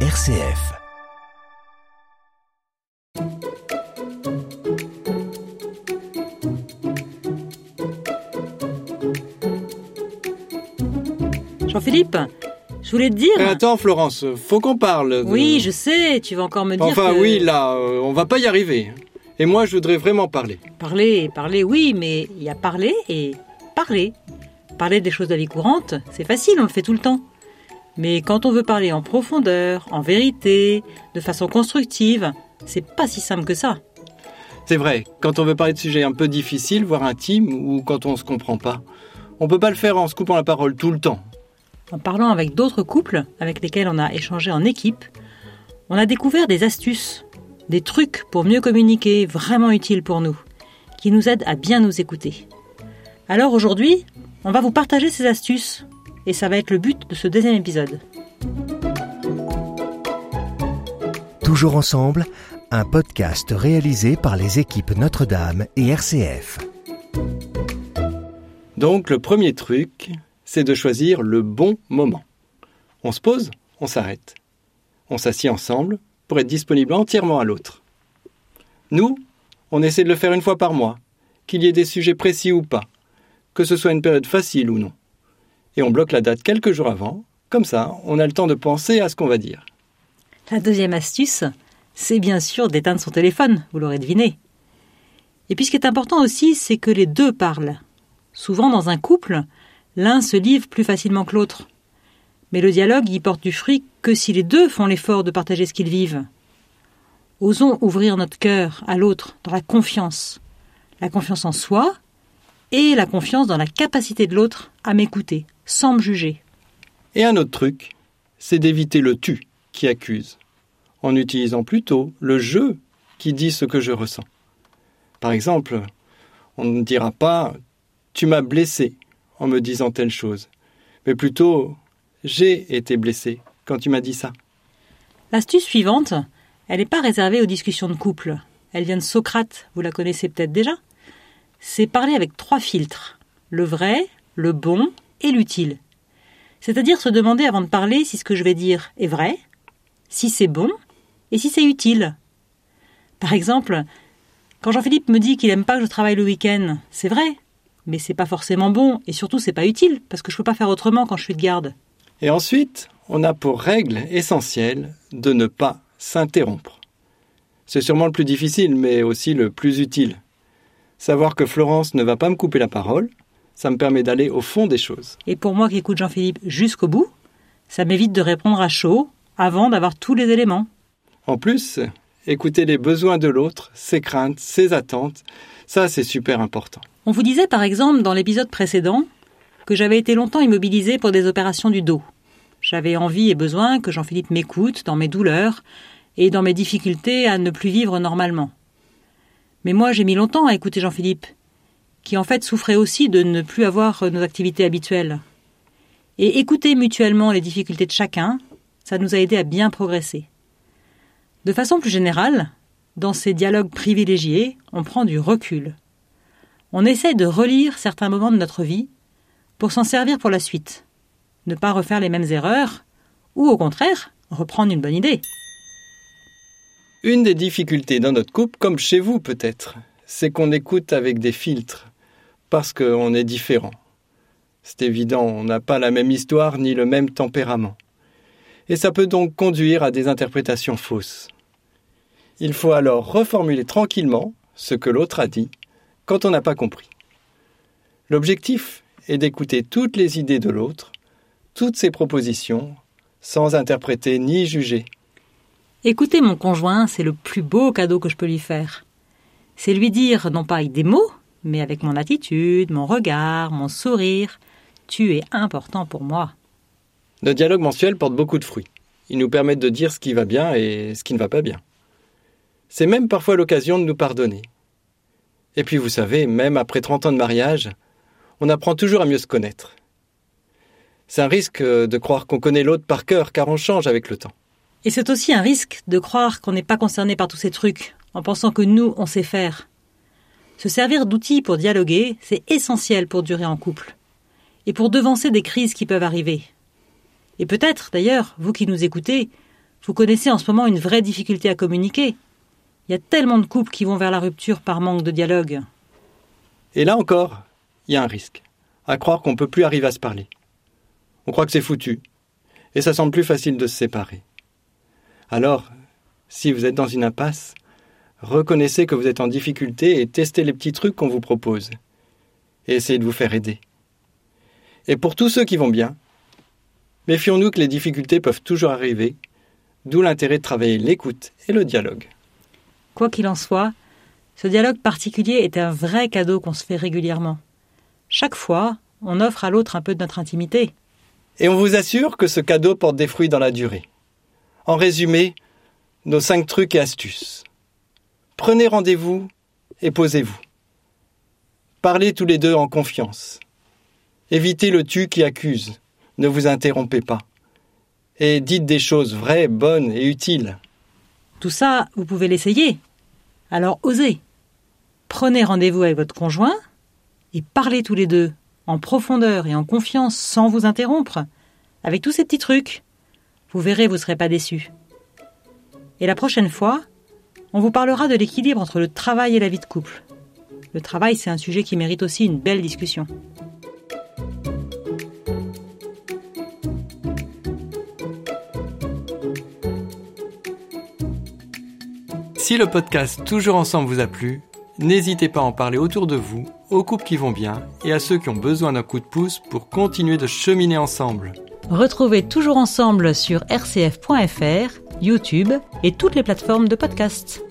RCF. Jean-Philippe, je voulais te dire. Eh, attends, Florence, faut qu'on parle. de- Oui, je sais, tu vas encore me dire. Enfin, que- oui, là, euh, on va pas y arriver. Et moi, je voudrais vraiment parler. Parler, parler, oui, mais il y a parler et parler. Parler des choses de la vie courante, c'est facile, on le fait tout le temps. Mais quand on veut parler en profondeur, en vérité, de façon constructive, c'est pas si simple que ça. C'est vrai, quand on veut parler de sujets un peu difficiles, voire intimes, ou quand on se comprend pas, on peut pas le faire en se coupant la parole tout le temps. En parlant avec d'autres couples avec lesquels on a échangé en équipe, on a découvert des astuces, des trucs pour mieux communiquer vraiment utiles pour nous, qui nous aident à bien nous écouter. Alors aujourd'hui, on va vous partager ces astuces, et ça va être le but de ce deuxième épisode. Toujours ensemble, un podcast réalisé par les équipes Notre-Dame et RCF. Donc, le premier truc, c'est de choisir le bon moment. On se pose, on s'arrête. On s'assied ensemble pour être disponible entièrement à l'autre. Nous, on essaie de le faire une fois par mois, qu'il y ait des sujets précis ou pas, que ce soit une période facile ou non. Et on bloque la date quelques jours avant, comme ça, on a le temps de penser à ce qu'on va dire. La deuxième astuce, c'est bien sûr d'éteindre son téléphone, vous l'aurez deviné. Et puis ce qui est important aussi, c'est que les deux parlent. Souvent dans un couple, l'un se livre plus facilement que l'autre. Mais le dialogue y porte du fruit que si les deux font l'effort de partager ce qu'ils vivent. Osons ouvrir notre cœur à l'autre dans la confiance. La confiance en soi et la confiance dans la capacité de l'autre à m'écouter, sans me juger. Et un autre truc, c'est d'éviter le tu qui accuse, en utilisant plutôt le je qui dit ce que je ressens. Par exemple, on ne dira pas tu m'as blessé en me disant telle chose, mais plutôt j'ai été blessé quand tu m'as dit ça. L'astuce suivante, elle n'est pas réservée aux discussions de couple. Elle vient de Socrate, vous la connaissez peut-être déjà. C'est parler avec trois filtres le vrai, le bon et l'utile. C'est-à-dire se demander avant de parler si ce que je vais dire est vrai, si c'est bon et si c'est utile. Par exemple, quand Jean-Philippe me dit qu'il aime pas que je travaille le week-end, c'est vrai, mais c'est pas forcément bon et surtout c'est pas utile parce que je peux pas faire autrement quand je suis de garde. Et ensuite, on a pour règle essentielle de ne pas s'interrompre. C'est sûrement le plus difficile, mais aussi le plus utile. Savoir que Florence ne va pas me couper la parole, ça me permet d'aller au fond des choses. Et pour moi qui écoute Jean-Philippe jusqu'au bout, ça m'évite de répondre à chaud avant d'avoir tous les éléments. En plus, écouter les besoins de l'autre, ses craintes, ses attentes, ça c'est super important. On vous disait par exemple dans l'épisode précédent que j'avais été longtemps immobilisée pour des opérations du dos. J'avais envie et besoin que Jean-Philippe m'écoute dans mes douleurs et dans mes difficultés à ne plus vivre normalement. Mais moi j'ai mis longtemps à écouter Jean-Philippe, qui en fait souffrait aussi de ne plus avoir nos activités habituelles. Et écouter mutuellement les difficultés de chacun, ça nous a aidé à bien progresser. De façon plus générale, dans ces dialogues privilégiés, on prend du recul. On essaie de relire certains moments de notre vie pour s'en servir pour la suite. Ne pas refaire les mêmes erreurs, ou au contraire, reprendre une bonne idée. Une des difficultés dans notre couple, comme chez vous peut-être, c'est qu'on écoute avec des filtres, parce qu'on est différent. C'est évident, on n'a pas la même histoire ni le même tempérament. Et ça peut donc conduire à des interprétations fausses. Il faut alors reformuler tranquillement ce que l'autre a dit quand on n'a pas compris. L'objectif est d'écouter toutes les idées de l'autre, toutes ses propositions, sans interpréter ni juger. Écouter mon conjoint, c'est le plus beau cadeau que je peux lui faire. C'est lui dire, non pas avec des mots, mais avec mon attitude, mon regard, mon sourire, tu es important pour moi. Nos dialogues mensuels portent beaucoup de fruits. Ils nous permettent de dire ce qui va bien et ce qui ne va pas bien. C'est même parfois l'occasion de nous pardonner. Et puis vous savez, même après 30 ans de mariage, on apprend toujours à mieux se connaître. C'est un risque de croire qu'on connaît l'autre par cœur car on change avec le temps. Et c'est aussi un risque de croire qu'on n'est pas concerné par tous ces trucs, en pensant que nous, on sait faire. Se servir d'outils pour dialoguer, c'est essentiel pour durer en couple. Et pour devancer des crises qui peuvent arriver. Et peut-être, d'ailleurs, vous qui nous écoutez, Vous connaissez en ce moment une vraie difficulté à communiquer. Il y a tellement de couples qui vont vers la rupture par manque de dialogue. Et là encore, il y a un risque, à croire qu'on ne peut plus arriver à se parler. On croit que c'est foutu, et ça semble plus facile de se séparer. Alors, si vous êtes dans une impasse, reconnaissez que vous êtes en difficulté et testez les petits trucs qu'on vous propose. Et essayez de vous faire aider. Et pour tous ceux qui vont bien, méfions-nous que les difficultés peuvent toujours arriver, d'où l'intérêt de travailler l'écoute et le dialogue. Quoi qu'il en soit, ce dialogue particulier est un vrai cadeau qu'on se fait régulièrement. Chaque fois, on offre à l'autre un peu de notre intimité. Et on vous assure que ce cadeau porte des fruits dans la durée. En résumé, nos cinq trucs et astuces. Prenez rendez-vous et posez-vous. Parlez tous les deux en confiance. Évitez le tu qui accuse. Ne vous interrompez pas. Et dites des choses vraies, bonnes et utiles. Tout ça, vous pouvez l'essayer. Alors osez. Prenez rendez-vous avec votre conjoint et parlez tous les deux, en profondeur et en confiance, sans vous interrompre, avec tous ces petits trucs. Vous verrez, vous ne serez pas déçus. Et la prochaine fois, on vous parlera de l'équilibre entre le travail et la vie de couple. Le travail, c'est un sujet qui mérite aussi une belle discussion. Si le podcast Toujours ensemble vous a plu, n'hésitez pas à en parler autour de vous, aux couples qui vont bien et à ceux qui ont besoin d'un coup de pouce pour continuer de cheminer ensemble. Retrouvez Toujours ensemble sur rcf.fr, YouTube et toutes les plateformes de podcast.